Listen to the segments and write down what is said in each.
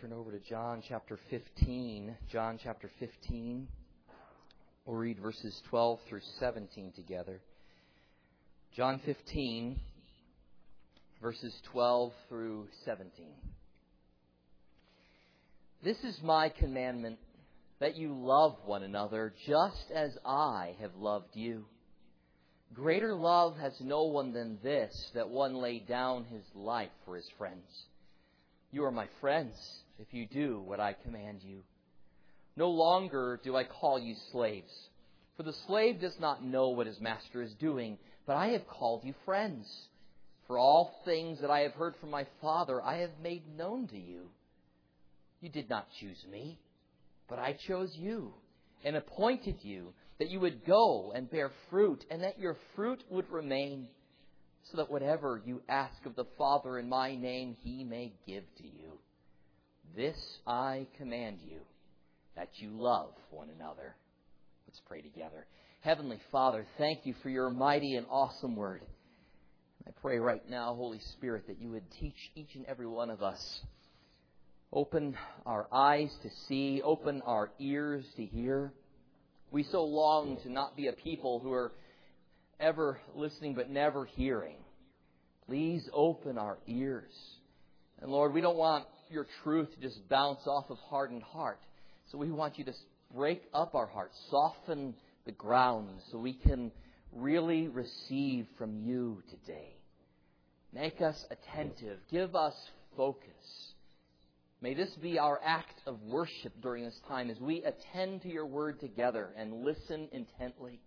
turn over to John chapter 15. John chapter 15. We'll read verses 12 through 17 together. John 15, verses 12 through 17. This is my commandment that you love one another just as I have loved you. Greater love has no one than this, that one lay down his life for his friends. You are my friends if you do what I command you. No longer do I call you slaves, for the slave does not know what his master is doing, but I have called you friends. For all things that I have heard from my Father I have made known to you. You did not choose me, but I chose you and appointed you that you would go and bear fruit, and that your fruit would remain, so that whatever you ask of the Father in my name, he may give to you. This I command you, that you love one another. Let's pray together. Heavenly Father, thank you for your mighty and awesome word. I pray right now, Holy Spirit, that you would teach each and every one of us. Open our eyes to see, open our ears to hear. We so long to not be a people who are ever listening but never hearing. Please open our ears. And Lord, we don't want your truth to just bounce off of hardened heart. So we want you to break up our hearts, soften the ground so we can really receive from you today. Make us attentive. Give us focus. May this be our act of worship during this time as we attend to your word together and listen intently.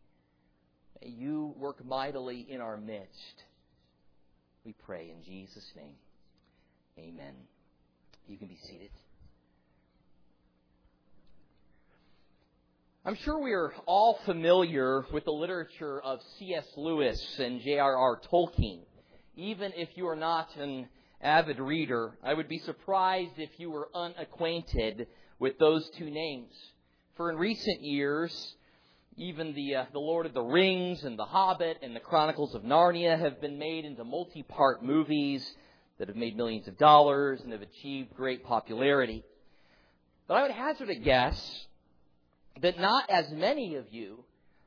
May you work mightily in our midst. We pray in Jesus' name. Amen. You can be seated. I'm sure we are all familiar with the literature of C.S. Lewis and J.R.R. Tolkien. Even if you are not an avid reader, I would be surprised if you were unacquainted with those two names. For in recent years, even the, uh, the Lord of the Rings and The Hobbit and the Chronicles of Narnia have been made into multi part movies that have made millions of dollars and have achieved great popularity. But I would hazard a guess that not as many of you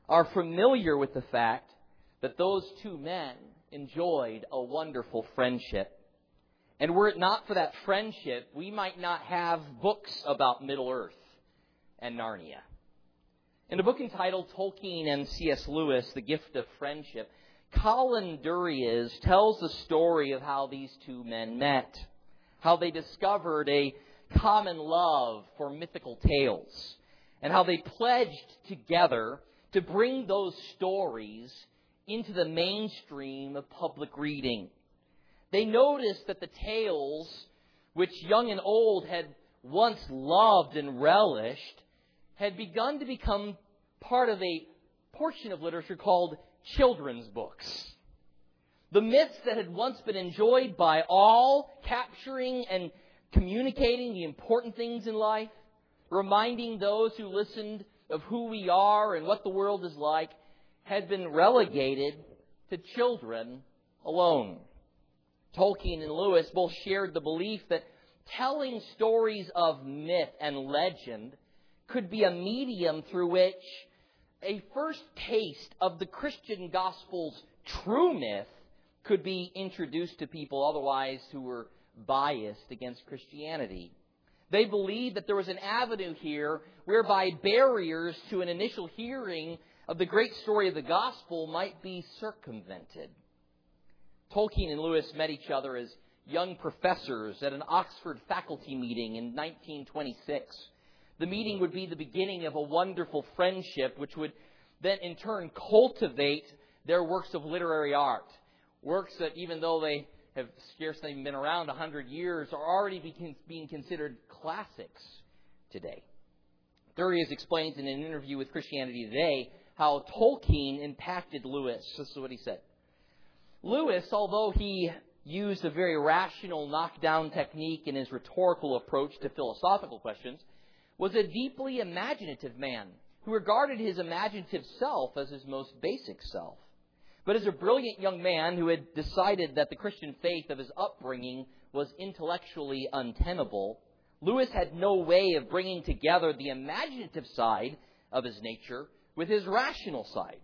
are familiar with the fact that those two men enjoyed a wonderful friendship. And were it not for that friendship, we might not have books about Middle Earth and Narnia. In a book entitled Tolkien and C.S. Lewis, The Gift of Friendship, Colin Duriez tells the story of how these two men met, how they discovered a common love for mythical tales, and how they pledged together to bring those stories into the mainstream of public reading. They noticed that the tales which young and old had once loved and relished had begun to become part of a portion of literature called children's books. The myths that had once been enjoyed by all, capturing and communicating the important things in life, reminding those who listened of who we are and what the world is like, had been relegated to children alone. Tolkien and Lewis both shared the belief that telling stories of myth and legend could be a medium through which a first taste of the Christian gospel's true myth could be introduced to people otherwise who were biased against Christianity. They believed that there was an avenue here whereby barriers to an initial hearing of the great story of the gospel might be circumvented. Tolkien and Lewis met each other as young professors at an Oxford faculty meeting in 1926. The meeting would be the beginning of a wonderful friendship, which would then in turn cultivate their works of literary art. Works that, even though they have scarcely been around a hundred years, are already being considered classics today. Duriez explains in an interview with Christianity Today how Tolkien impacted Lewis. This is what he said. Lewis, although he used a very rational knockdown technique in his rhetorical approach to philosophical questions, was a deeply imaginative man who regarded his imaginative self as his most basic self. But as a brilliant young man who had decided that the Christian faith of his upbringing was intellectually untenable, Lewis had no way of bringing together the imaginative side of his nature with his rational side.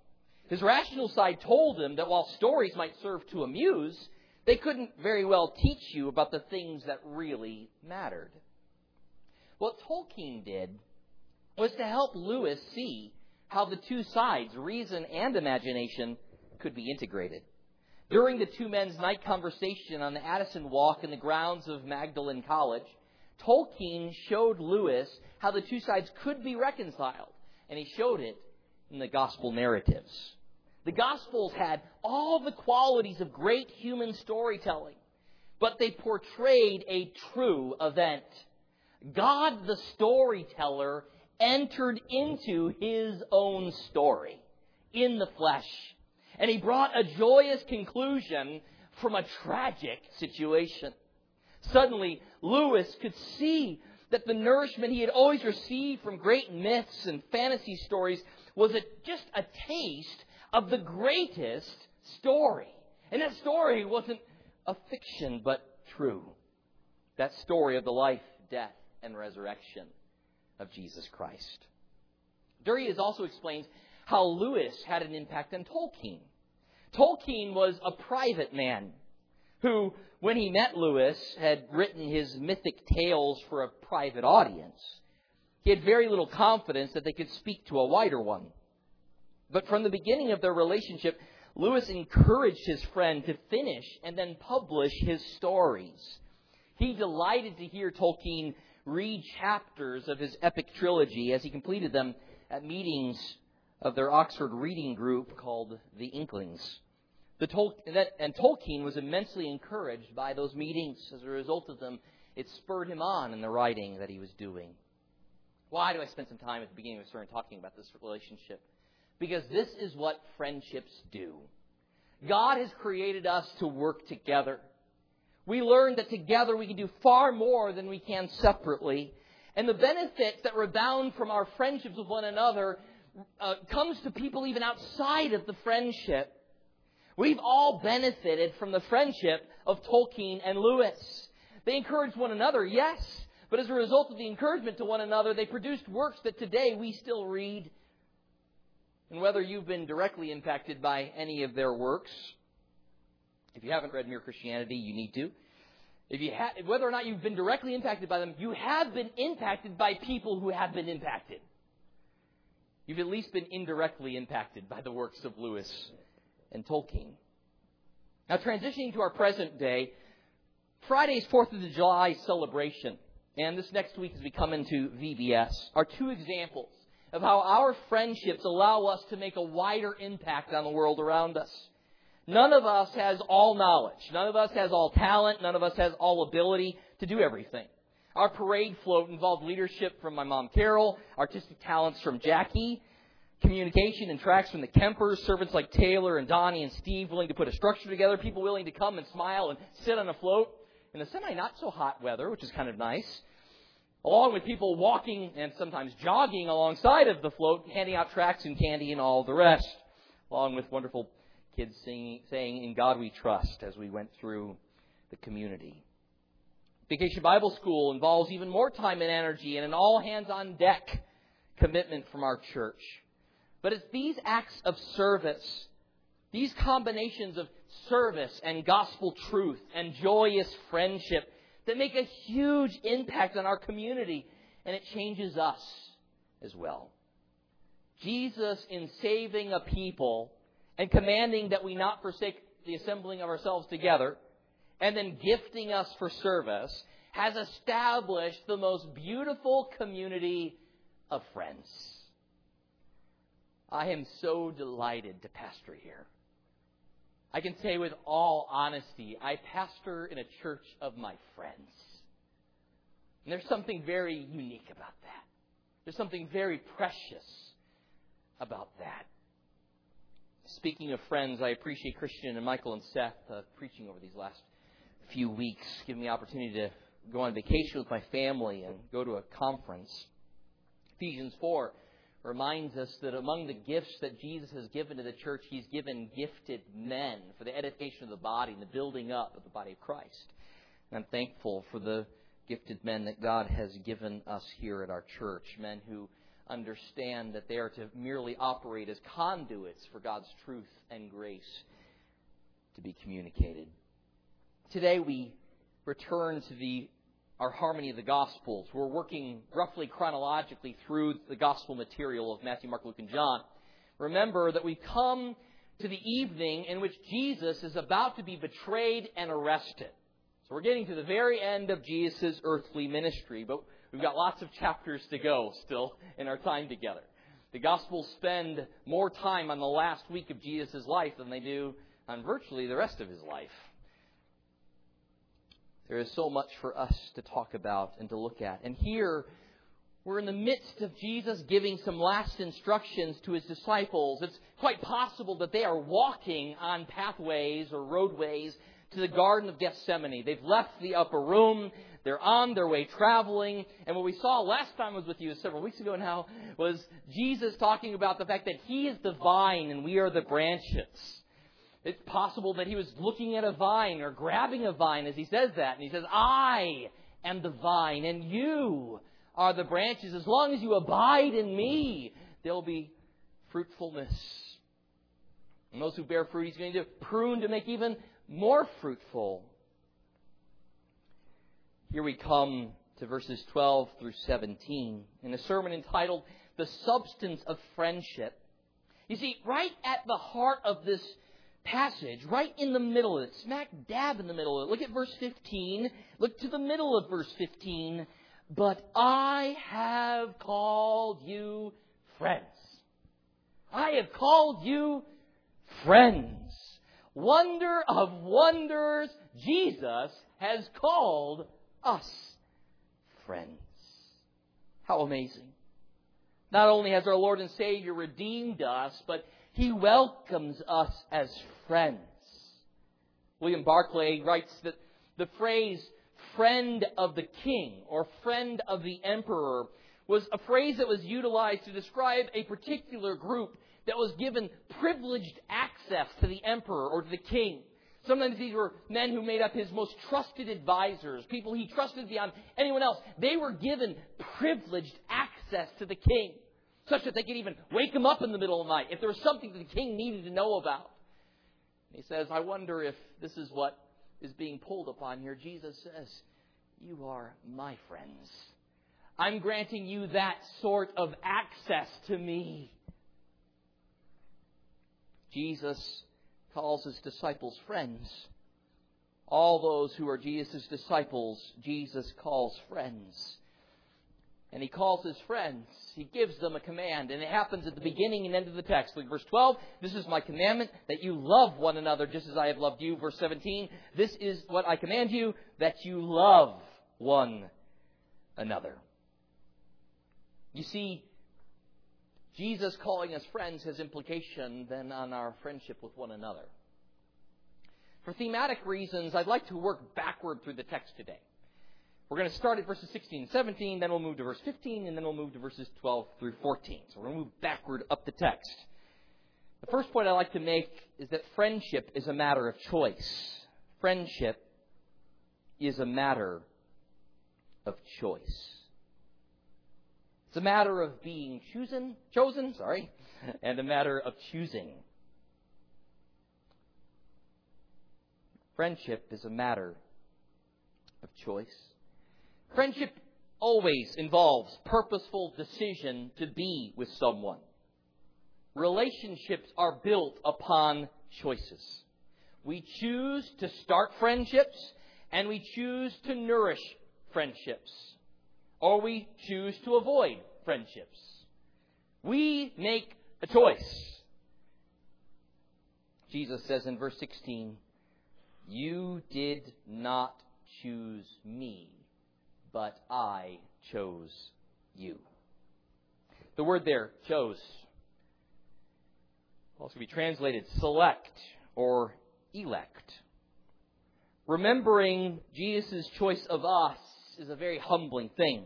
His rational side told him that while stories might serve to amuse, they couldn't very well teach you about the things that really mattered. What Tolkien did was to help Lewis see how the two sides, reason and imagination, could be integrated. During the two men's night conversation on the Addison Walk in the grounds of Magdalen College, Tolkien showed Lewis how the two sides could be reconciled, and he showed it in the gospel narratives. The gospels had all the qualities of great human storytelling, but they portrayed a true event. God, the storyteller, entered into his own story in the flesh. And he brought a joyous conclusion from a tragic situation. Suddenly, Lewis could see that the nourishment he had always received from great myths and fantasy stories was a, just a taste of the greatest story. And that story wasn't a fiction, but true. That story of the life, death, and resurrection of Jesus Christ. Duriez also explains how Lewis had an impact on Tolkien. Tolkien was a private man who, when he met Lewis, had written his mythic tales for a private audience. He had very little confidence that they could speak to a wider one. But from the beginning of their relationship, Lewis encouraged his friend to finish and then publish his stories. He delighted to hear Tolkien read chapters of his epic trilogy as he completed them at meetings of their Oxford reading group called the Inklings. The Tol- and Tolkien was immensely encouraged by those meetings. As a result of them, it spurred him on in the writing that he was doing. Why do I spend some time at the beginning of the sermon talking about this relationship? Because this is what friendships do. God has created us to work together we learn that together we can do far more than we can separately. And the benefits that rebound from our friendships with one another uh, comes to people even outside of the friendship. We've all benefited from the friendship of Tolkien and Lewis. They encouraged one another, yes, but as a result of the encouragement to one another, they produced works that today we still read. And whether you've been directly impacted by any of their works, if you haven't read Mere Christianity, you need to. If you ha- whether or not you've been directly impacted by them, you have been impacted by people who have been impacted. You've at least been indirectly impacted by the works of Lewis and Tolkien. Now, transitioning to our present day, Friday's 4th of July celebration and this next week as we come into VBS are two examples of how our friendships allow us to make a wider impact on the world around us. None of us has all knowledge. None of us has all talent. None of us has all ability to do everything. Our parade float involved leadership from my mom Carol, artistic talents from Jackie, communication and tracks from the Kempers, servants like Taylor and Donnie and Steve willing to put a structure together, people willing to come and smile and sit on a float in the semi not so hot weather, which is kind of nice. Along with people walking and sometimes jogging alongside of the float, handing out tracts and candy and all the rest, along with wonderful kids singing, saying, In God we trust, as we went through the community. Vacation Bible School involves even more time and energy and an all hands on deck commitment from our church. But it's these acts of service, these combinations of service and gospel truth and joyous friendship that make a huge impact on our community and it changes us as well. Jesus, in saving a people, and commanding that we not forsake the assembling of ourselves together, and then gifting us for service, has established the most beautiful community of friends. I am so delighted to pastor here. I can say with all honesty, I pastor in a church of my friends. And there's something very unique about that. There's something very precious about that. Speaking of friends, I appreciate Christian and Michael and Seth uh, preaching over these last few weeks, giving me the opportunity to go on vacation with my family and go to a conference. Ephesians 4 reminds us that among the gifts that Jesus has given to the church, He's given gifted men for the edification of the body and the building up of the body of Christ. And I'm thankful for the gifted men that God has given us here at our church, men who understand that they are to merely operate as conduits for God's truth and grace to be communicated. Today we return to the our harmony of the Gospels. We're working roughly chronologically through the Gospel material of Matthew, Mark, Luke, and John. Remember that we come to the evening in which Jesus is about to be betrayed and arrested. So we're getting to the very end of Jesus' earthly ministry, but we've got lots of chapters to go still in our time together. The Gospels spend more time on the last week of Jesus' life than they do on virtually the rest of his life. There is so much for us to talk about and to look at. And here, we're in the midst of Jesus giving some last instructions to his disciples. It's quite possible that they are walking on pathways or roadways to the Garden of Gethsemane. They've left the upper room. They're on their way traveling. And what we saw last time I was with you several weeks ago now was Jesus talking about the fact that He is the vine and we are the branches. It's possible that he was looking at a vine or grabbing a vine as he says that. And he says, I am the vine and you are the branches. As long as you abide in me, there'll be fruitfulness. And those who bear fruit, he's going to prune to make even more fruitful. Here we come to verses 12 through 17 in a sermon entitled The Substance of Friendship. You see, right at the heart of this passage, right in the middle of it, smack dab in the middle of it. Look at verse 15. Look to the middle of verse 15. But I have called you friends. I have called you friends. Wonder of wonders, Jesus has called us friends. How amazing. Not only has our Lord and Savior redeemed us, but He welcomes us as friends. William Barclay writes that the phrase friend of the king or friend of the emperor was a phrase that was utilized to describe a particular group that was given privileged access to the emperor or to the king. Sometimes these were men who made up his most trusted advisors, people he trusted beyond anyone else. They were given privileged access to the king, such that they could even wake him up in the middle of the night if there was something that the king needed to know about. He says, I wonder if this is what is being pulled upon here. Jesus says, You are my friends. I'm granting you that sort of access to me. Jesus calls his disciples friends. All those who are Jesus' disciples, Jesus calls friends and he calls his friends. He gives them a command, and it happens at the beginning and end of the text. Look, verse 12, this is my commandment, that you love one another just as I have loved you. Verse 17, this is what I command you, that you love one another. You see, Jesus calling us friends has implication then on our friendship with one another. For thematic reasons, I'd like to work backward through the text today. We're going to start at verses 16 and 17, then we'll move to verse 15, and then we'll move to verses 12 through 14. So we're going to move backward up the text. The first point I'd like to make is that friendship is a matter of choice. Friendship is a matter of choice. It's a matter of being chosen, chosen, sorry, and a matter of choosing. Friendship is a matter of choice. Friendship always involves purposeful decision to be with someone. Relationships are built upon choices. We choose to start friendships and we choose to nourish friendships. Or we choose to avoid friendships. We make a choice. Jesus says in verse 16, You did not choose me, but I chose you. The word there, chose, also be translated select or elect. Remembering Jesus' choice of us is a very humbling thing.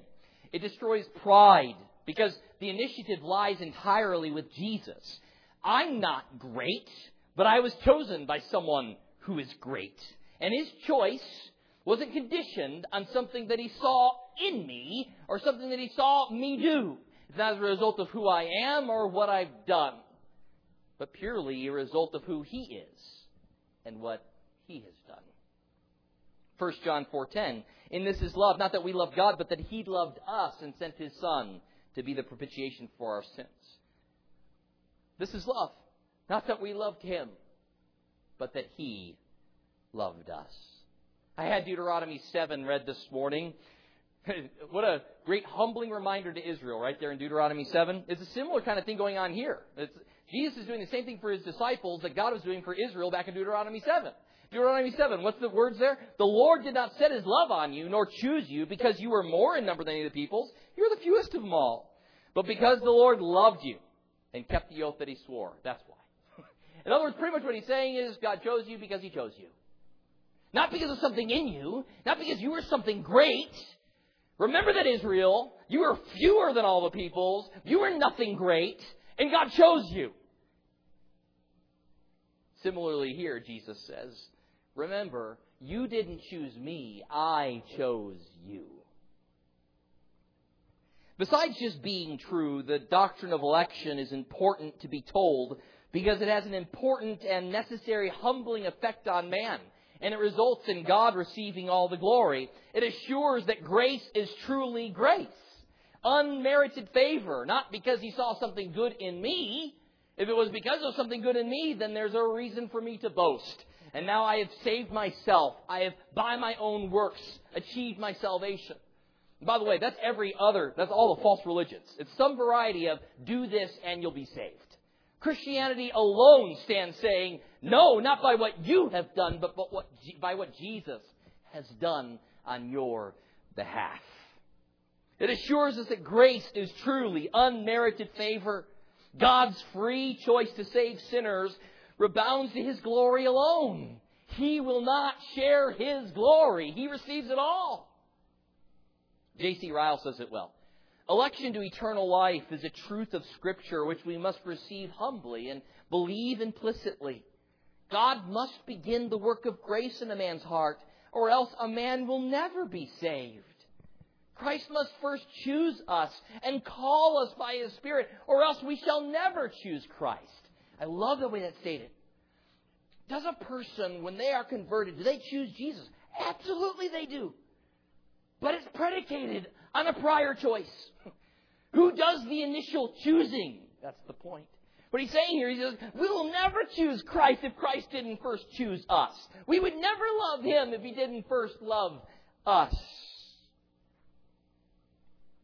It destroys pride because the initiative lies entirely with Jesus. I'm not great, but I was chosen by someone who is great. And his choice wasn't conditioned on something that he saw in me or something that he saw me do. It's not as a result of who I am or what I've done, but purely a result of who he is and what he has done. 1 John 4:10 In this is love not that we love God but that he loved us and sent his son to be the propitiation for our sins. This is love. Not that we loved him but that he loved us. I had Deuteronomy 7 read this morning. what a great humbling reminder to Israel right there in Deuteronomy 7. It's a similar kind of thing going on here. It's, Jesus is doing the same thing for his disciples that God was doing for Israel back in Deuteronomy 7. Deuteronomy 7, what's the words there? The Lord did not set his love on you, nor choose you, because you were more in number than any of the peoples. You're the fewest of them all. But because the Lord loved you and kept the oath that he swore. That's why. in other words, pretty much what he's saying is God chose you because he chose you. Not because of something in you, not because you were something great. Remember that Israel, you were fewer than all the peoples, you were nothing great, and God chose you. Similarly, here, Jesus says, Remember, you didn't choose me, I chose you. Besides just being true, the doctrine of election is important to be told because it has an important and necessary humbling effect on man, and it results in God receiving all the glory. It assures that grace is truly grace. Unmerited favor, not because he saw something good in me. If it was because of something good in me, then there's a reason for me to boast and now I have saved myself. I have, by my own works, achieved my salvation. by the way, that's every other, that's all the false religions. It's some variety of do this and you'll be saved. Christianity alone stands saying, no, not by what you have done, but what, by what Jesus has done on your behalf. It assures us that grace is truly unmerited favor. God's free choice to save sinners rebounds to His glory alone. He will not share His glory. He receives it all. J.C. Ryle says it well. Election to eternal life is a truth of Scripture which we must receive humbly and believe implicitly. God must begin the work of grace in a man's heart, or else a man will never be saved. Christ must first choose us and call us by His Spirit, or else we shall never choose Christ. I love the way that's stated. Does a person, when they are converted, do they choose Jesus? Absolutely they do. But it's predicated on a prior choice. Who does the initial choosing? That's the point. What he's saying here, he says, we will never choose Christ if Christ didn't first choose us. We would never love him if he didn't first love us.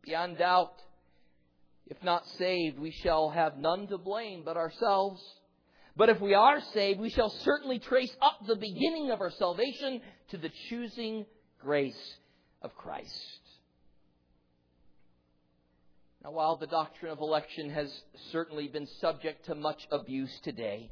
Beyond doubt, if not saved, we shall have none to blame but ourselves. But if we are saved, we shall certainly trace up the beginning of our salvation to the choosing grace of Christ. Now, while the doctrine of election has certainly been subject to much abuse today,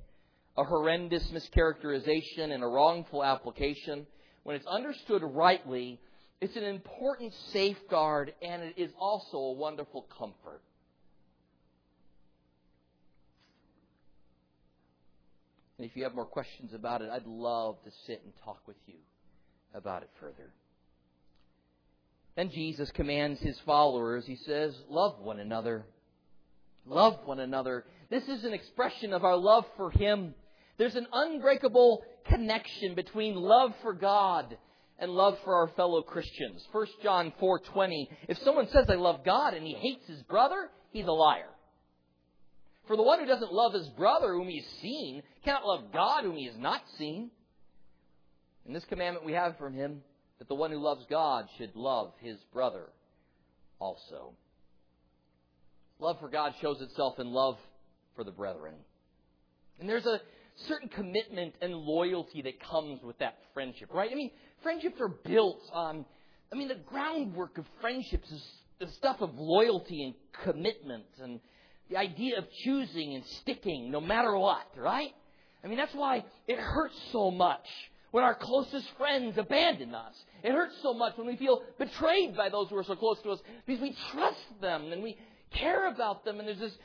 a horrendous mischaracterization and a wrongful application, when it's understood rightly, it's an important safeguard and it is also a wonderful comfort. And if you have more questions about it, I'd love to sit and talk with you about it further. Then Jesus commands his followers, he says, Love one another. Love one another. This is an expression of our love for him. There's an unbreakable connection between love for God and love for our fellow Christians. 1 John 4:20. If someone says I love God and he hates his brother, he's a liar. For the one who doesn't love his brother whom he has seen cannot love God whom he has not seen. In this commandment we have from him that the one who loves God should love his brother also. Love for God shows itself in love for the brethren. And there's a certain commitment and loyalty that comes with that friendship, right? I mean, friendships are built on, I mean, the groundwork of friendships is the stuff of loyalty and commitment and the idea of choosing and sticking no matter what, right? I mean, that's why it hurts so much when our closest friends abandon us. It hurts so much when we feel betrayed by those who are so close to us because we trust them and we care about them and there's this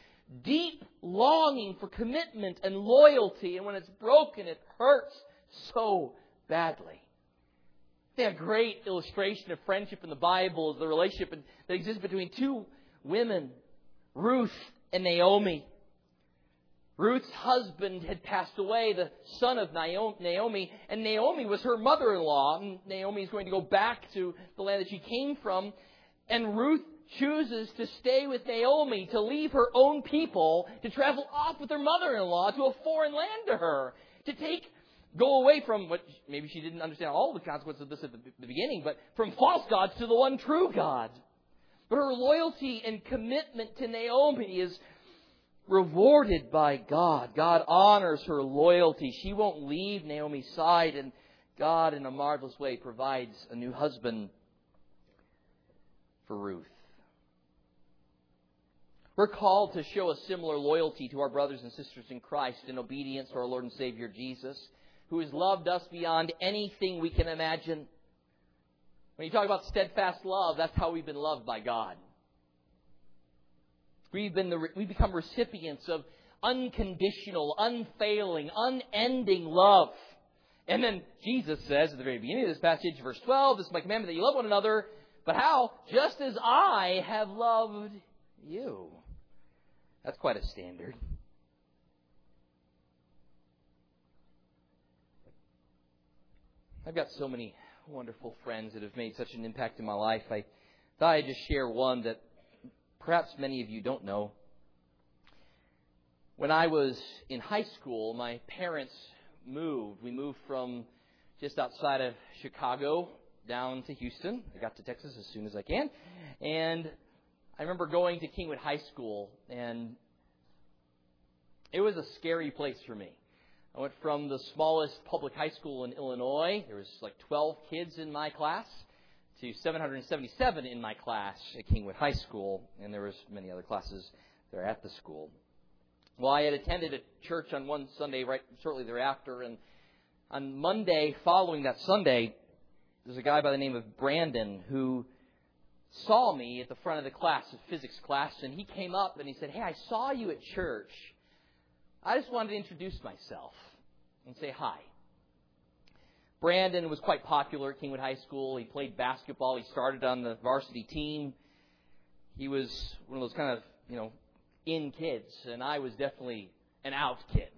deep longing for commitment and loyalty and when it's broken it hurts so badly. I think a great illustration of friendship in the Bible is the relationship that exists between two women, Ruth and Naomi. Ruth's husband had passed away, the son of Naomi, and Naomi was her mother in law. Naomi is going to go back to the land that she came from. And Ruth chooses to stay with Naomi, to leave her own people, to travel off with her mother in law to a foreign land to her, to take, go away from what maybe she didn't understand all the consequences of this at the beginning, but from false gods to the one true God. But her loyalty and commitment to Naomi is rewarded by God. God honors her loyalty. She won't leave Naomi's side, and God, in a marvelous way, provides a new husband for Ruth. We're called to show a similar loyalty to our brothers and sisters in Christ in obedience to our Lord and Savior Jesus, who has loved us beyond anything we can imagine. When you talk about steadfast love, that's how we've been loved by God. We've, been the, we've become recipients of unconditional, unfailing, unending love. And then Jesus says at the very beginning of this passage, verse 12, This is my commandment that you love one another. But how? Just as I have loved you. That's quite a standard. I've got so many wonderful friends that have made such an impact in my life. I thought I'd just share one that perhaps many of you don't know. When I was in high school, my parents moved. We moved from just outside of Chicago down to Houston. I got to Texas as soon as I can. And I remember going to Kingwood High School, and it was a scary place for me. I went from the smallest public high school in Illinois. There was like 12 kids in my class to 777 in my class at Kingwood High School, and there was many other classes there at the school. Well, I had attended a church on one Sunday right shortly thereafter, and on Monday following that Sunday, there's a guy by the name of Brandon who saw me at the front of the class, the physics class, and he came up and he said, Hey, I saw you at church. I just wanted to introduce myself and say hi. Brandon was quite popular at Kingwood High School. He played basketball. He started on the varsity team. He was one of those kind of, you know, in kids, and I was definitely an out kid.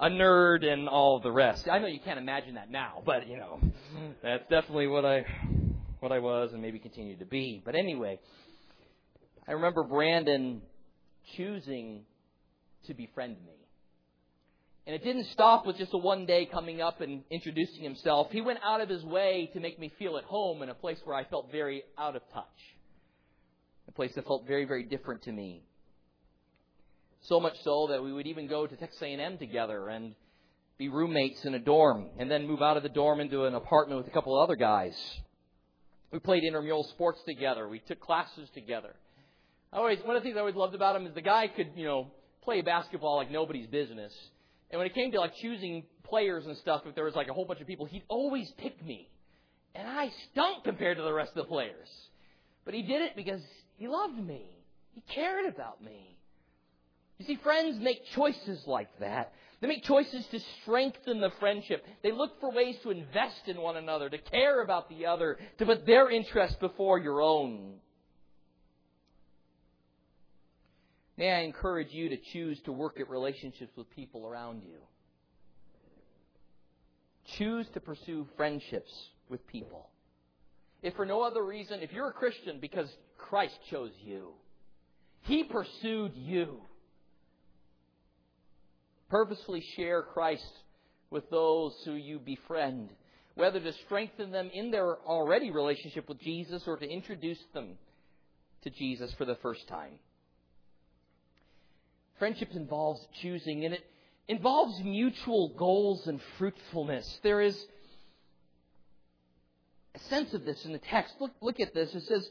A nerd and all the rest. I know you can't imagine that now, but you know, that's definitely what I what I was and maybe continue to be. But anyway, I remember Brandon choosing to befriend me. And it didn't stop with just a one day coming up and introducing himself. He went out of his way to make me feel at home in a place where I felt very out of touch. A place that felt very, very different to me. So much so that we would even go to Texas A&M together and be roommates in a dorm and then move out of the dorm into an apartment with a couple of other guys. We played intramural sports together. We took classes together. I always, one of the things I always loved about him is the guy could, you know, play basketball like nobody's business. And when it came to like choosing players and stuff, if there was like a whole bunch of people, he'd always pick me. And I stunk compared to the rest of the players. But he did it because he loved me. He cared about me. You see, friends make choices like that. They make choices to strengthen the friendship. They look for ways to invest in one another, to care about the other, to put their interests before your own. May I encourage you to choose to work at relationships with people around you. Choose to pursue friendships with people. If for no other reason, if you're a Christian because Christ chose you, He pursued you. Purposefully share Christ with those who you befriend, whether to strengthen them in their already relationship with Jesus or to introduce them to Jesus for the first time. Friendship involves choosing, and it involves mutual goals and fruitfulness. There is a sense of this in the text. Look, look at this. It says,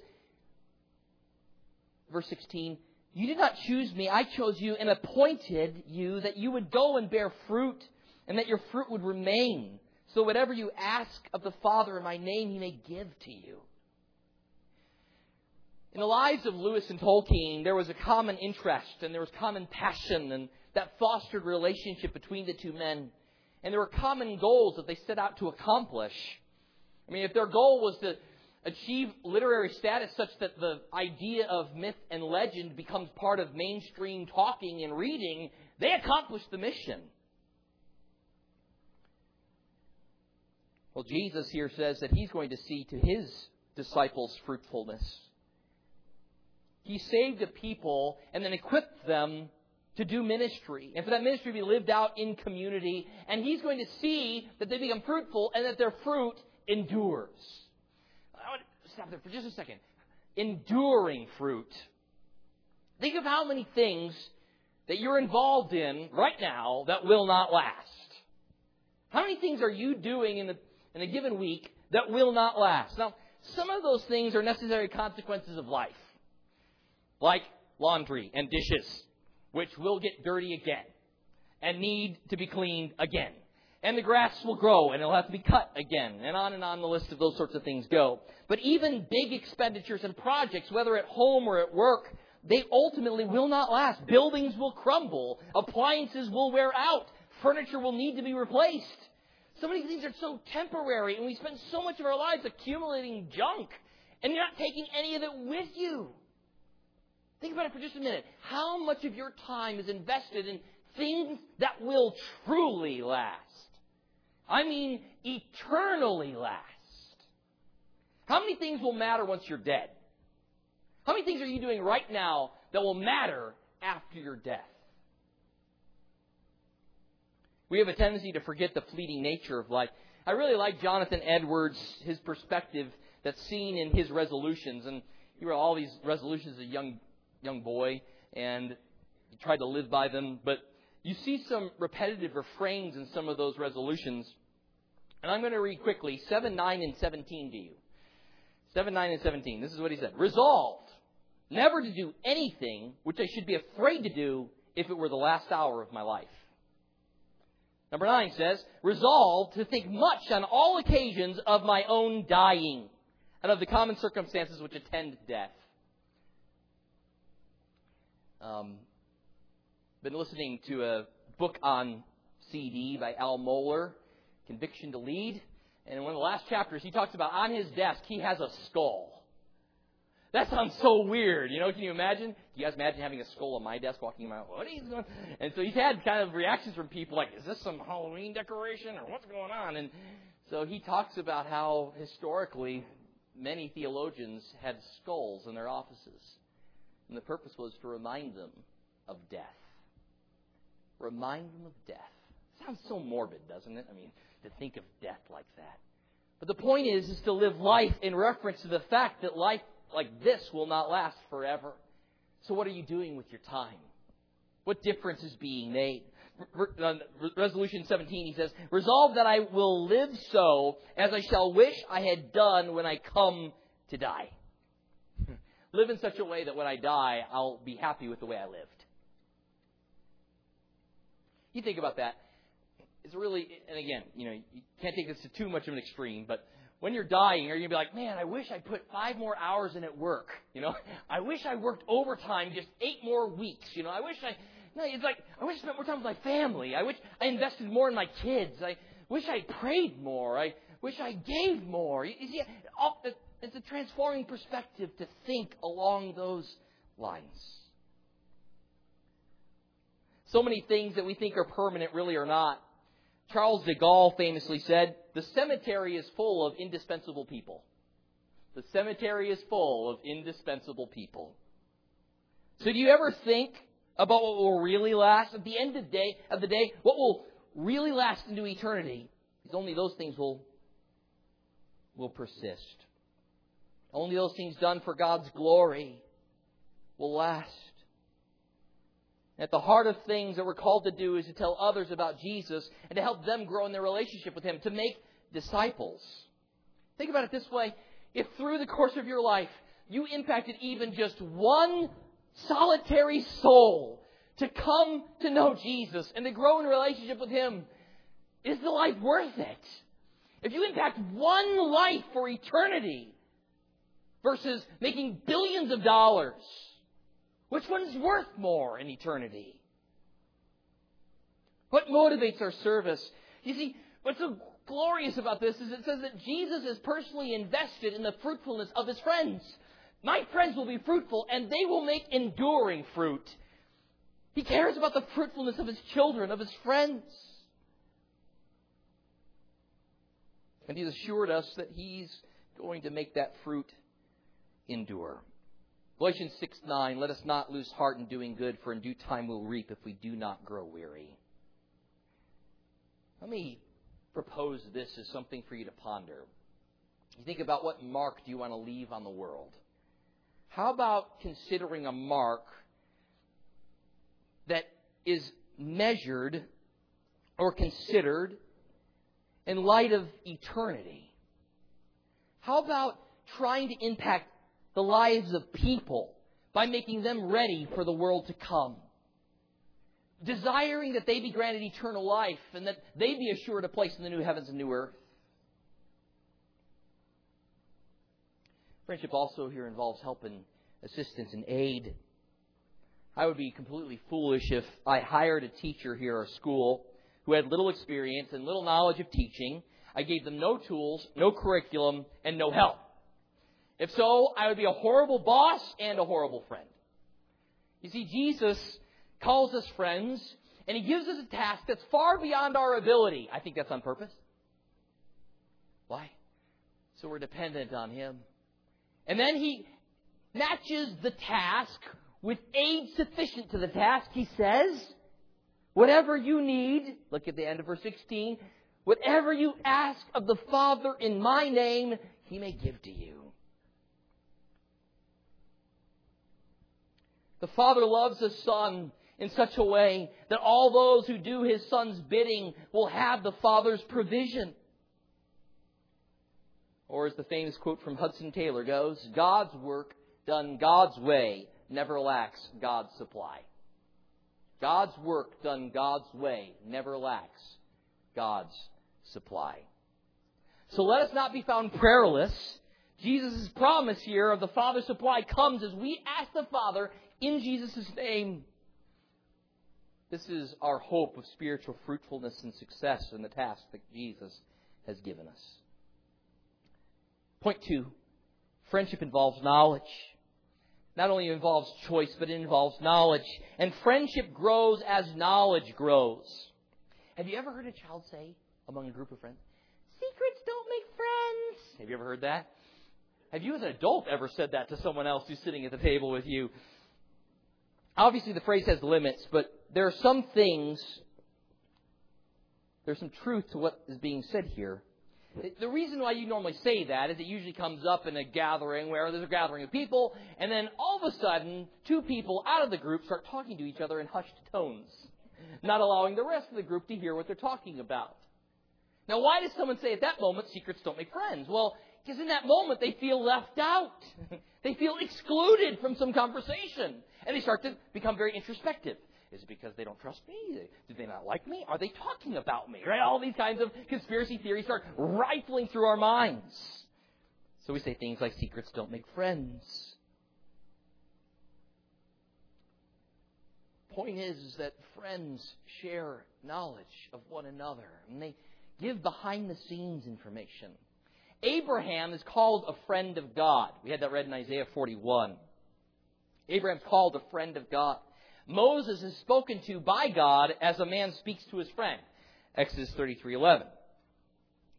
verse 16, You did not choose me, I chose you and appointed you that you would go and bear fruit, and that your fruit would remain. So whatever you ask of the Father in my name, he may give to you. In the lives of Lewis and Tolkien, there was a common interest and there was common passion, and that fostered relationship between the two men. And there were common goals that they set out to accomplish. I mean, if their goal was to achieve literary status such that the idea of myth and legend becomes part of mainstream talking and reading, they accomplished the mission. Well, Jesus here says that he's going to see to his disciples' fruitfulness. He saved a people and then equipped them to do ministry, and for that ministry to be lived out in community, and he's going to see that they become fruitful and that their fruit endures. I want to stop there for just a second. Enduring fruit. Think of how many things that you're involved in right now that will not last. How many things are you doing in, the, in a given week that will not last? Now, some of those things are necessary consequences of life, like laundry and dishes which will get dirty again and need to be cleaned again. And the grass will grow and it'll have to be cut again. And on and on the list of those sorts of things go. But even big expenditures and projects, whether at home or at work, they ultimately will not last. Buildings will crumble. Appliances will wear out. Furniture will need to be replaced. So many things are so temporary and we spend so much of our lives accumulating junk and you're not taking any of it with you. Think about it for just a minute. How much of your time is invested in things that will truly last? I mean, eternally last. How many things will matter once you're dead? How many things are you doing right now that will matter after your death? We have a tendency to forget the fleeting nature of life. I really like Jonathan Edwards, his perspective that's seen in his resolutions. And he wrote all these resolutions as a young young boy, and he tried to live by them. But you see some repetitive refrains in some of those resolutions. And I'm going to read quickly 7, 9, and 17 to you. 7, 9, and 17. This is what he said. Resolved never to do anything which I should be afraid to do if it were the last hour of my life. Number 9 says, Resolved to think much on all occasions of my own dying and of the common circumstances which attend death. Um, been listening to a book on CD by Al Mohler, Conviction to Lead. And in one of the last chapters, he talks about on his desk, he has a skull. That sounds so weird. You know, can you imagine? Can you guys imagine having a skull on my desk walking around? What you doing? And so he's had kind of reactions from people like, is this some Halloween decoration or what's going on? And so he talks about how historically many theologians had skulls in their offices. And the purpose was to remind them of death. Remind them of death. Sounds so morbid, doesn't it? I mean, to think of death like that. But the point is, is to live life in reference to the fact that life like this will not last forever. So what are you doing with your time? What difference is being made? Resolution 17, he says, Resolve that I will live so as I shall wish I had done when I come to die live in such a way that when I die, I'll be happy with the way I lived. You think about that. It's really, and again, you know, you can't take this to too much of an extreme, but when you're dying, you're going to be like, man, I wish I put five more hours in at work. You know, I wish I worked overtime just eight more weeks. You know, I wish I, no, it's like, I wish I spent more time with my family. I wish I invested more in my kids. I wish I prayed more. I wish I gave more. You see, all, it's a transforming perspective to think along those lines. So many things that we think are permanent really are not. Charles de Gaulle famously said, The cemetery is full of indispensable people. The cemetery is full of indispensable people. So do you ever think about what will really last? At the end of the day, of the day, what will really last into eternity is only those things will, will persist. Only those things done for God's glory will last. At the heart of things that we're called to do is to tell others about Jesus and to help them grow in their relationship with Him, to make disciples. Think about it this way. If through the course of your life you impacted even just one solitary soul to come to know Jesus and to grow in relationship with Him, is the life worth it? If you impact one life for eternity, versus making billions of dollars? Which one's worth more in eternity? What motivates our service? You see, what's so glorious about this is it says that Jesus is personally invested in the fruitfulness of his friends. My friends will be fruitful and they will make enduring fruit. He cares about the fruitfulness of his children, of his friends. And he's assured us that he's going to make that fruit endure. Galatians 6 9, let us not lose heart in doing good, for in due time we'll reap if we do not grow weary. Let me propose this as something for you to ponder. You think about what mark do you want to leave on the world? How about considering a mark that is measured or considered in light of eternity? How about trying to impact the lives of people by making them ready for the world to come? Desiring that they be granted eternal life and that they be assured a place in the new heavens and new earth. Friendship also here involves help and assistance and aid. I would be completely foolish if I hired a teacher here at school who had little experience and little knowledge of teaching. I gave them no tools, no curriculum, and no help. If so, I would be a horrible boss and a horrible friend. You see, Jesus calls us friends, and he gives us a task that's far beyond our ability. I think that's on purpose. Why? So we're dependent on him. And then he matches the task with aid sufficient to the task, he says, whatever you need, look at the end of verse 16, whatever you ask of the Father in my name, he may give to you. The Father loves the Son in such a way that all those who do his Son's bidding will have the Father's provision. Or as the famous quote from Hudson Taylor goes, God's work done God's way never lacks God's supply. God's work done God's way never lacks God's supply. So let us not be found prayerless. Jesus' promise here of the Father's supply comes as we ask the Father in Jesus' name. This is our hope of spiritual fruitfulness and success in the task that Jesus has given us. Point two friendship involves knowledge not only involves choice, but it involves knowledge. And friendship grows as knowledge grows. Have you ever heard a child say among a group of friends, Secrets don't make friends? Have you ever heard that? Have you as an adult ever said that to someone else who's sitting at the table with you? Obviously, the phrase has limits, but there are some things, there's some truth to what is being said here. The reason why you normally say that is it usually comes up in a gathering where there's a gathering of people, and then all of a sudden, two people out of the group start talking to each other in hushed tones, not allowing the rest of the group to hear what they're talking about. Now, why does someone say at that moment, secrets don't make friends? Well, because in that moment they feel left out. they feel excluded from some conversation. And they start to become very introspective. Is it because they don't trust me? Do they not like me? Are they talking about me? Right? All these kinds of conspiracy theories start rifling through our minds. So we say things like secrets don't make friends. Point is, is that friends share knowledge of one another and they give behind the scenes information. Abraham is called a friend of God. We had that read in Isaiah 41. Abraham's called a friend of God. Moses is spoken to by God as a man speaks to his friend. Exodus 33:11.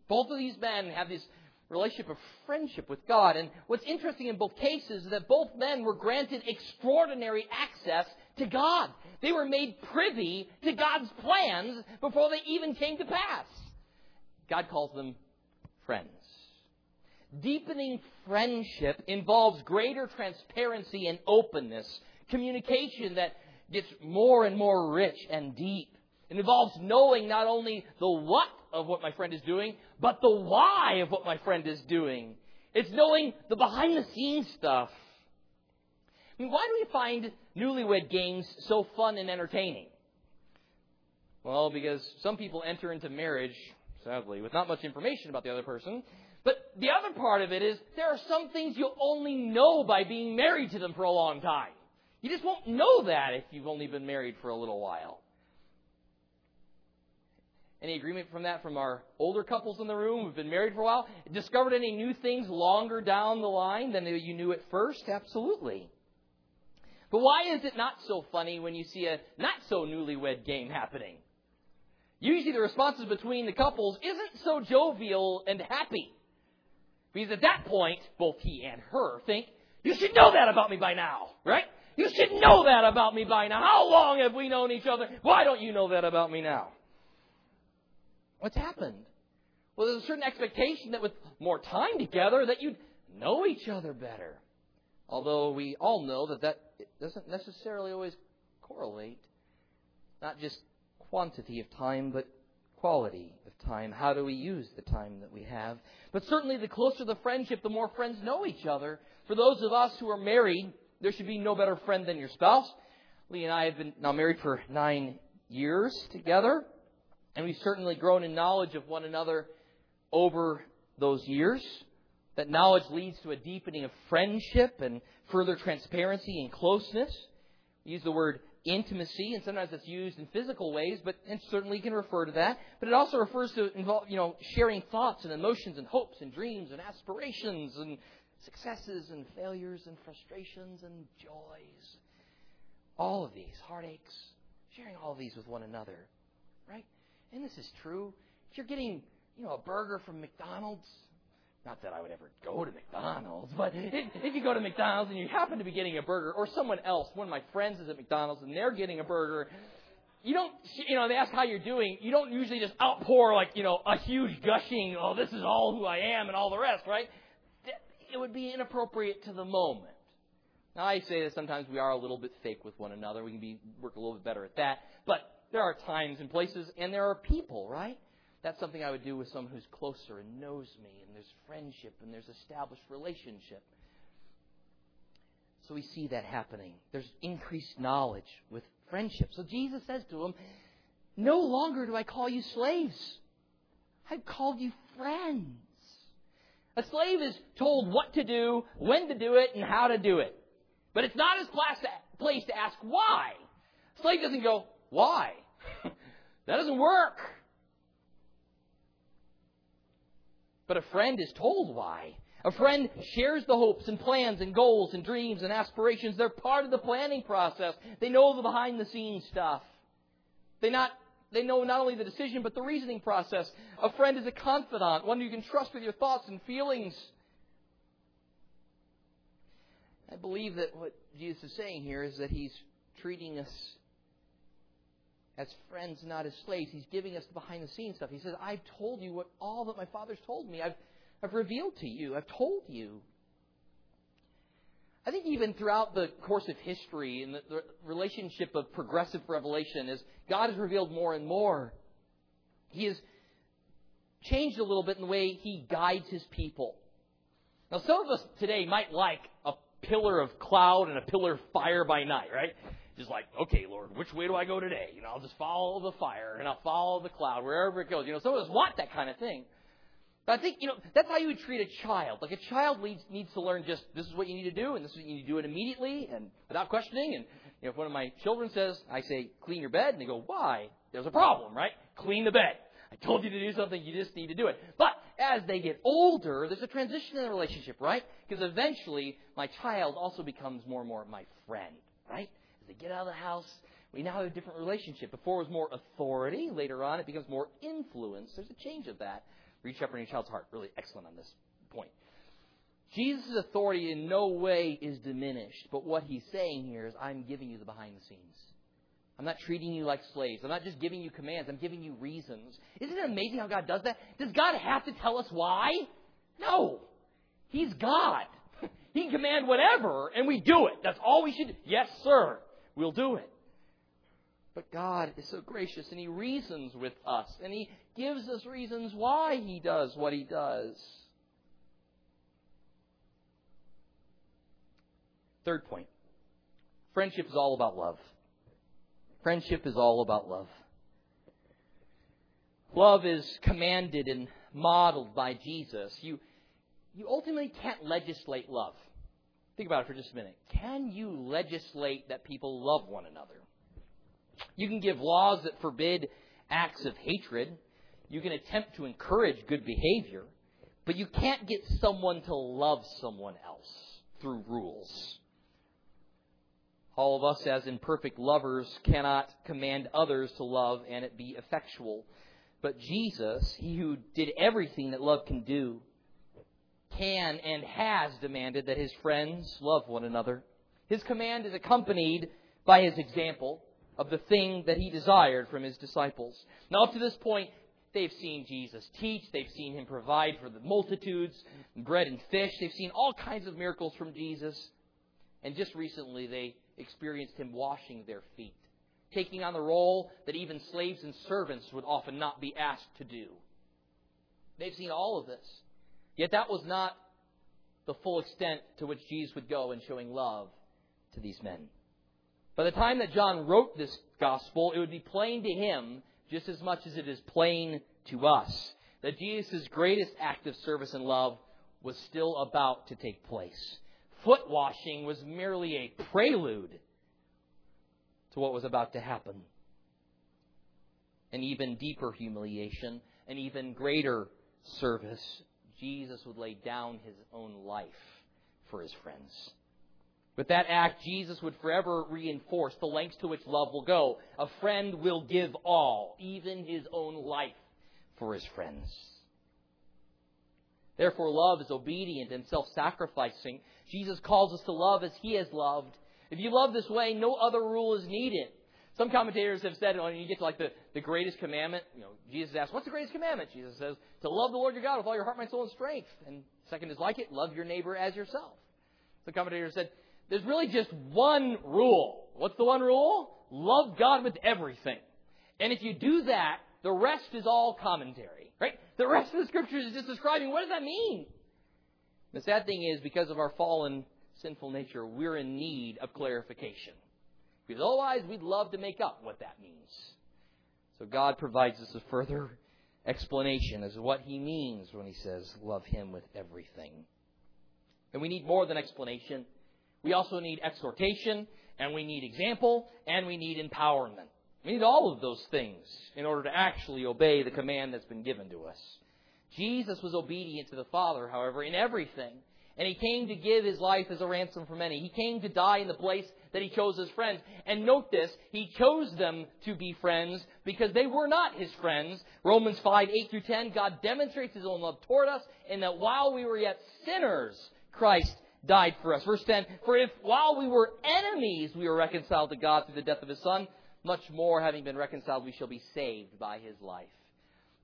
Both of these men have this relationship of friendship with God. And what's interesting in both cases is that both men were granted extraordinary access to God. They were made privy to God's plans before they even came to pass. God calls them friends. Deepening friendship involves greater transparency and openness, communication that gets more and more rich and deep. It involves knowing not only the what of what my friend is doing, but the why of what my friend is doing. It's knowing the behind the scenes stuff. I mean, why do we find newlywed games so fun and entertaining? Well, because some people enter into marriage, sadly, with not much information about the other person. But the other part of it is there are some things you'll only know by being married to them for a long time. You just won't know that if you've only been married for a little while. Any agreement from that from our older couples in the room who've been married for a while? Discovered any new things longer down the line than you knew at first? Absolutely. But why is it not so funny when you see a not so newlywed game happening? Usually the responses between the couples isn't so jovial and happy. Because at that point, both he and her think, you should know that about me by now, right? You should know that about me by now. How long have we known each other? Why don't you know that about me now? What's happened? Well, there's a certain expectation that with more time together that you'd know each other better. Although we all know that that doesn't necessarily always correlate. Not just quantity of time, but quality of time. How do we use the time that we have? But certainly, the closer the friendship, the more friends know each other. For those of us who are married, there should be no better friend than your spouse. Lee and I have been now married for nine years together, and we've certainly grown in knowledge of one another over those years. That knowledge leads to a deepening of friendship and further transparency and closeness. We use the word intimacy, and sometimes it's used in physical ways, but and certainly can refer to that. But it also refers to involve, you know, sharing thoughts and emotions and hopes and dreams and aspirations and successes and failures and frustrations and joys. All of these heartaches, sharing all of these with one another, right? And this is true. If you're getting, you know, a burger from McDonald's, not that I would ever go to McDonald's, but if you go to McDonald's and you happen to be getting a burger, or someone else, one of my friends is at McDonald's and they're getting a burger, you don't, you know, they ask how you're doing. You don't usually just outpour like, you know, a huge gushing, oh, this is all who I am and all the rest, right? It would be inappropriate to the moment. Now, I say that sometimes we are a little bit fake with one another. We can be work a little bit better at that. But there are times and places, and there are people, right? That's something I would do with someone who's closer and knows me, and there's friendship and there's established relationship. So we see that happening. There's increased knowledge with friendship. So Jesus says to them, No longer do I call you slaves. I've called you friends. A slave is told what to do, when to do it, and how to do it. But it's not his place to ask why. A slave doesn't go, Why? that doesn't work. But a friend is told why. A friend shares the hopes and plans and goals and dreams and aspirations. They're part of the planning process. They know the behind the scenes stuff. They not they know not only the decision but the reasoning process. A friend is a confidant, one you can trust with your thoughts and feelings. I believe that what Jesus is saying here is that he's treating us as friends, not as slaves. He's giving us the behind the scenes stuff. He says, I've told you what all that my Father's told me. I've, I've revealed to you. I've told you. I think even throughout the course of history and the, the relationship of progressive revelation, as God has revealed more and more, He has changed a little bit in the way He guides His people. Now, some of us today might like a pillar of cloud and a pillar of fire by night, right? Just like, okay, Lord, which way do I go today? You know, I'll just follow the fire and I'll follow the cloud wherever it goes. You know, some of us want that kind of thing. But I think, you know, that's how you would treat a child. Like a child needs, needs to learn just this is what you need to do and this is what you need to do it immediately and without questioning. And you know, if one of my children says, I say, clean your bed, and they go, why? There's a problem, right? Clean the bed. I told you to do something, you just need to do it. But as they get older, there's a transition in the relationship, right? Because eventually, my child also becomes more and more my friend, right? They get out of the house, we now have a different relationship. Before it was more authority. Later on, it becomes more influence. There's a change of that. Reach up in your child's heart. Really excellent on this point. Jesus' authority in no way is diminished, but what he's saying here is, I'm giving you the behind the scenes. I'm not treating you like slaves. I'm not just giving you commands. I'm giving you reasons. Isn't it amazing how God does that? Does God have to tell us why? No. He's God. He can command whatever, and we do it. That's all we should. do. Yes, sir we'll do it. But God is so gracious and He reasons with us and He gives us reasons why He does what He does. Third point friendship is all about love. Friendship is all about love. Love is commanded and modeled by Jesus. You, you ultimately can't legislate love. Think about it for just a minute. Can you legislate that people love one another? You can give laws that forbid acts of hatred, you can attempt to encourage good behavior, but you can't get someone to love someone else through rules. All of us, as imperfect lovers, cannot command others to love and it be effectual. But Jesus, He who did everything that love can do, can and has demanded that His friends love one another. His command is accompanied by His example of the thing that He desired from His disciples. Now, up to this point, they've seen Jesus teach, they've seen Him provide for the multitudes bread and fish, they've seen all kinds of miracles from Jesus. And just recently, they experienced him washing their feet, taking on the role that even slaves and servants would often not be asked to do. They've seen all of this. Yet that was not the full extent to which Jesus would go in showing love to these men. By the time that John wrote this gospel, it would be plain to him just as much as it is plain to us that Jesus' greatest act of service and love was still about to take place foot washing was merely a prelude to what was about to happen. An even deeper humiliation, an even greater service. Jesus would lay down his own life for his friends. With that act, Jesus would forever reinforce the lengths to which love will go. A friend will give all, even his own life, for his friends. Therefore, love is obedient and self sacrificing. Jesus calls us to love as he has loved. If you love this way, no other rule is needed. Some commentators have said when you get to like the, the greatest commandment, you know, Jesus asks, What's the greatest commandment? Jesus says, To love the Lord your God with all your heart, mind, soul, and strength. And second is like it, love your neighbor as yourself. Some commentators said, There's really just one rule. What's the one rule? Love God with everything. And if you do that, the rest is all commentary. Right? The rest of the scriptures is just describing what does that mean? The sad thing is, because of our fallen, sinful nature, we're in need of clarification. Because otherwise, we'd love to make up what that means. So God provides us a further explanation as to what He means when He says, Love Him with everything. And we need more than explanation. We also need exhortation, and we need example, and we need empowerment. We need all of those things in order to actually obey the command that's been given to us. Jesus was obedient to the Father, however, in everything. And he came to give his life as a ransom for many. He came to die in the place that he chose his friends. And note this, he chose them to be friends because they were not his friends. Romans 5, 8 through 10, God demonstrates his own love toward us in that while we were yet sinners, Christ died for us. Verse 10, for if while we were enemies, we were reconciled to God through the death of his Son, much more, having been reconciled, we shall be saved by his life.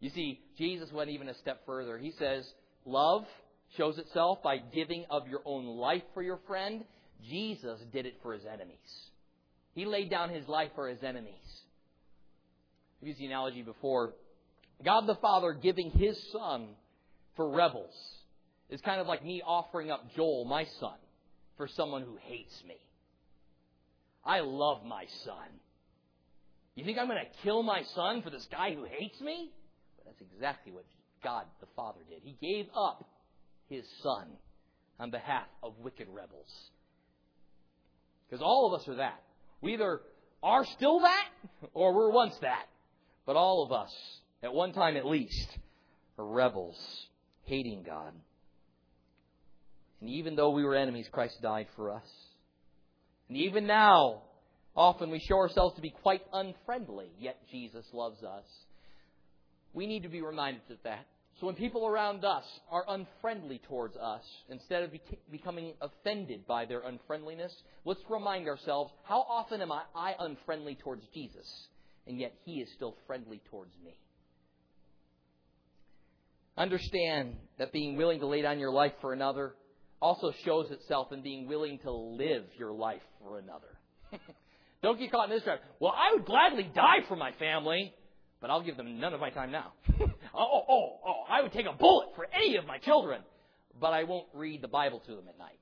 You see, Jesus went even a step further. He says, Love shows itself by giving of your own life for your friend. Jesus did it for his enemies. He laid down his life for his enemies. I've used the analogy before. God the Father giving his son for rebels is kind of like me offering up Joel, my son, for someone who hates me. I love my son. You think I'm going to kill my son for this guy who hates me? But that's exactly what God the Father did. He gave up his son on behalf of wicked rebels. Because all of us are that. We either are still that or we're once that. But all of us, at one time at least, are rebels, hating God. And even though we were enemies, Christ died for us. And even now, Often we show ourselves to be quite unfriendly, yet Jesus loves us. We need to be reminded of that. So when people around us are unfriendly towards us, instead of becoming offended by their unfriendliness, let's remind ourselves how often am I, I unfriendly towards Jesus, and yet he is still friendly towards me. Understand that being willing to lay down your life for another also shows itself in being willing to live your life for another. Don't get caught in this trap. Well, I would gladly die for my family, but I'll give them none of my time now. Oh, oh, oh, oh, I would take a bullet for any of my children, but I won't read the Bible to them at night.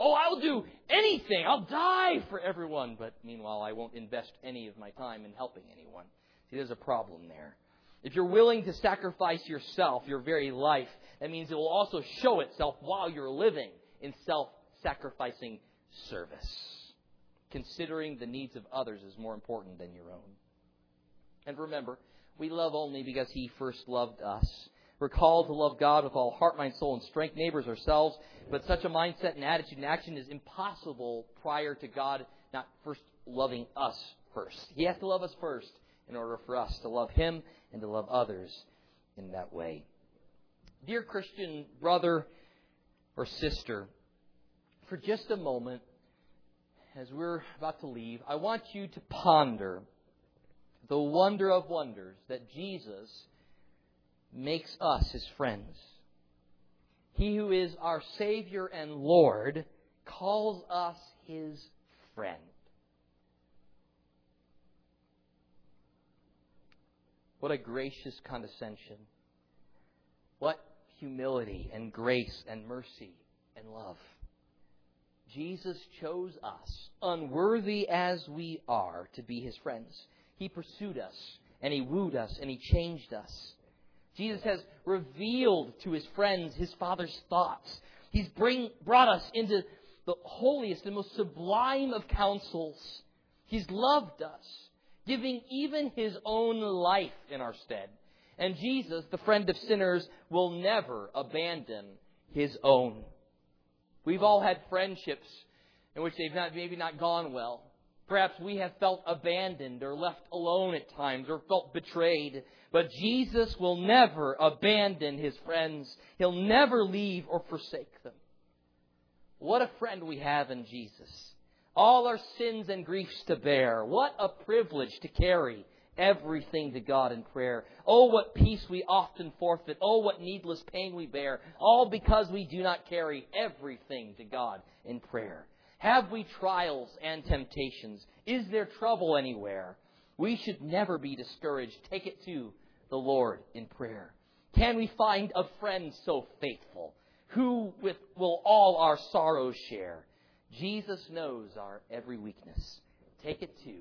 Oh, I'll do anything. I'll die for everyone, but meanwhile, I won't invest any of my time in helping anyone. See, there's a problem there. If you're willing to sacrifice yourself, your very life, that means it will also show itself while you're living in self sacrificing service. Considering the needs of others is more important than your own. And remember, We love only because He first loved us. We're called to love God with all heart, mind, soul, and strength, neighbors, ourselves. But such a mindset and attitude and action is impossible prior to God not first loving us first. He has to love us first in order for us to love Him and to love others in that way. Dear Christian brother or sister, for just a moment, as we're about to leave, I want you to ponder the wonder of wonders that Jesus makes us his friends. He who is our Savior and Lord calls us his friend. What a gracious condescension. What humility and grace and mercy and love. Jesus chose us, unworthy as we are, to be his friends. He pursued us, and he wooed us, and he changed us. Jesus has revealed to his friends his Father's thoughts. He's bring, brought us into the holiest and most sublime of counsels. He's loved us, giving even his own life in our stead. And Jesus, the friend of sinners, will never abandon his own. We've all had friendships in which they've not, maybe not gone well. Perhaps we have felt abandoned or left alone at times or felt betrayed. But Jesus will never abandon his friends. He'll never leave or forsake them. What a friend we have in Jesus. All our sins and griefs to bear. What a privilege to carry everything to God in prayer. Oh, what peace we often forfeit. Oh, what needless pain we bear. All because we do not carry everything to God in prayer. Have we trials and temptations? Is there trouble anywhere? We should never be discouraged. Take it to the Lord in prayer. Can we find a friend so faithful who with, will all our sorrows share? Jesus knows our every weakness. Take it to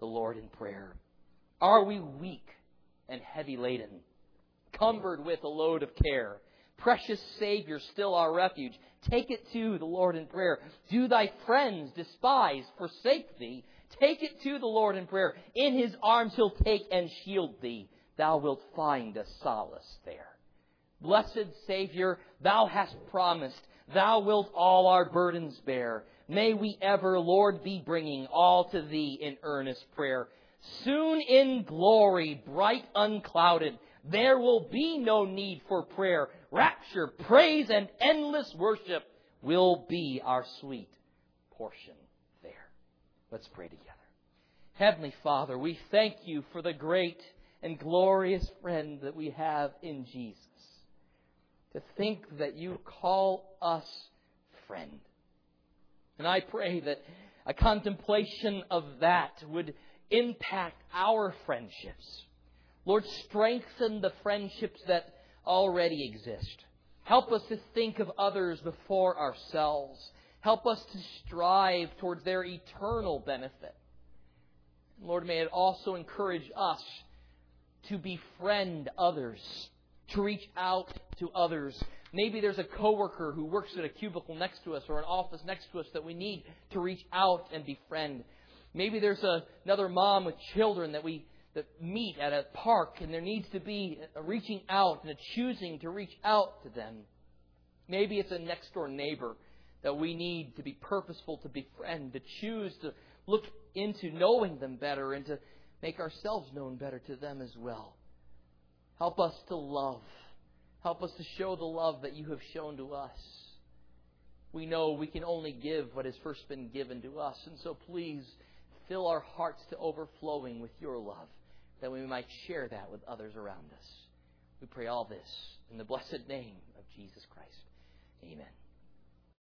the Lord in prayer. Are we weak and heavy laden, cumbered with a load of care? Precious Savior, still our refuge. Take it to the Lord in prayer. Do thy friends despise, forsake thee? Take it to the Lord in prayer. In his arms he'll take and shield thee. Thou wilt find a solace there. Blessed Savior, thou hast promised, thou wilt all our burdens bear. May we ever, Lord, be bringing all to thee in earnest prayer. Soon in glory, bright unclouded, there will be no need for prayer. Rapture, praise, and endless worship will be our sweet portion there. Let's pray together. Heavenly Father, we thank you for the great and glorious friend that we have in Jesus. To think that you call us friend. And I pray that a contemplation of that would impact our friendships. Lord, strengthen the friendships that already exist. Help us to think of others before ourselves. Help us to strive towards their eternal benefit. Lord, may it also encourage us to befriend others, to reach out to others. Maybe there's a coworker who works at a cubicle next to us or an office next to us that we need to reach out and befriend. Maybe there's a, another mom with children that we that meet at a park, and there needs to be a reaching out and a choosing to reach out to them. Maybe it's a next door neighbor that we need to be purposeful to befriend, to choose to look into knowing them better and to make ourselves known better to them as well. Help us to love. Help us to show the love that you have shown to us. We know we can only give what has first been given to us, and so please fill our hearts to overflowing with your love, that we might share that with others around us. We pray all this in the blessed name of Jesus Christ. Amen.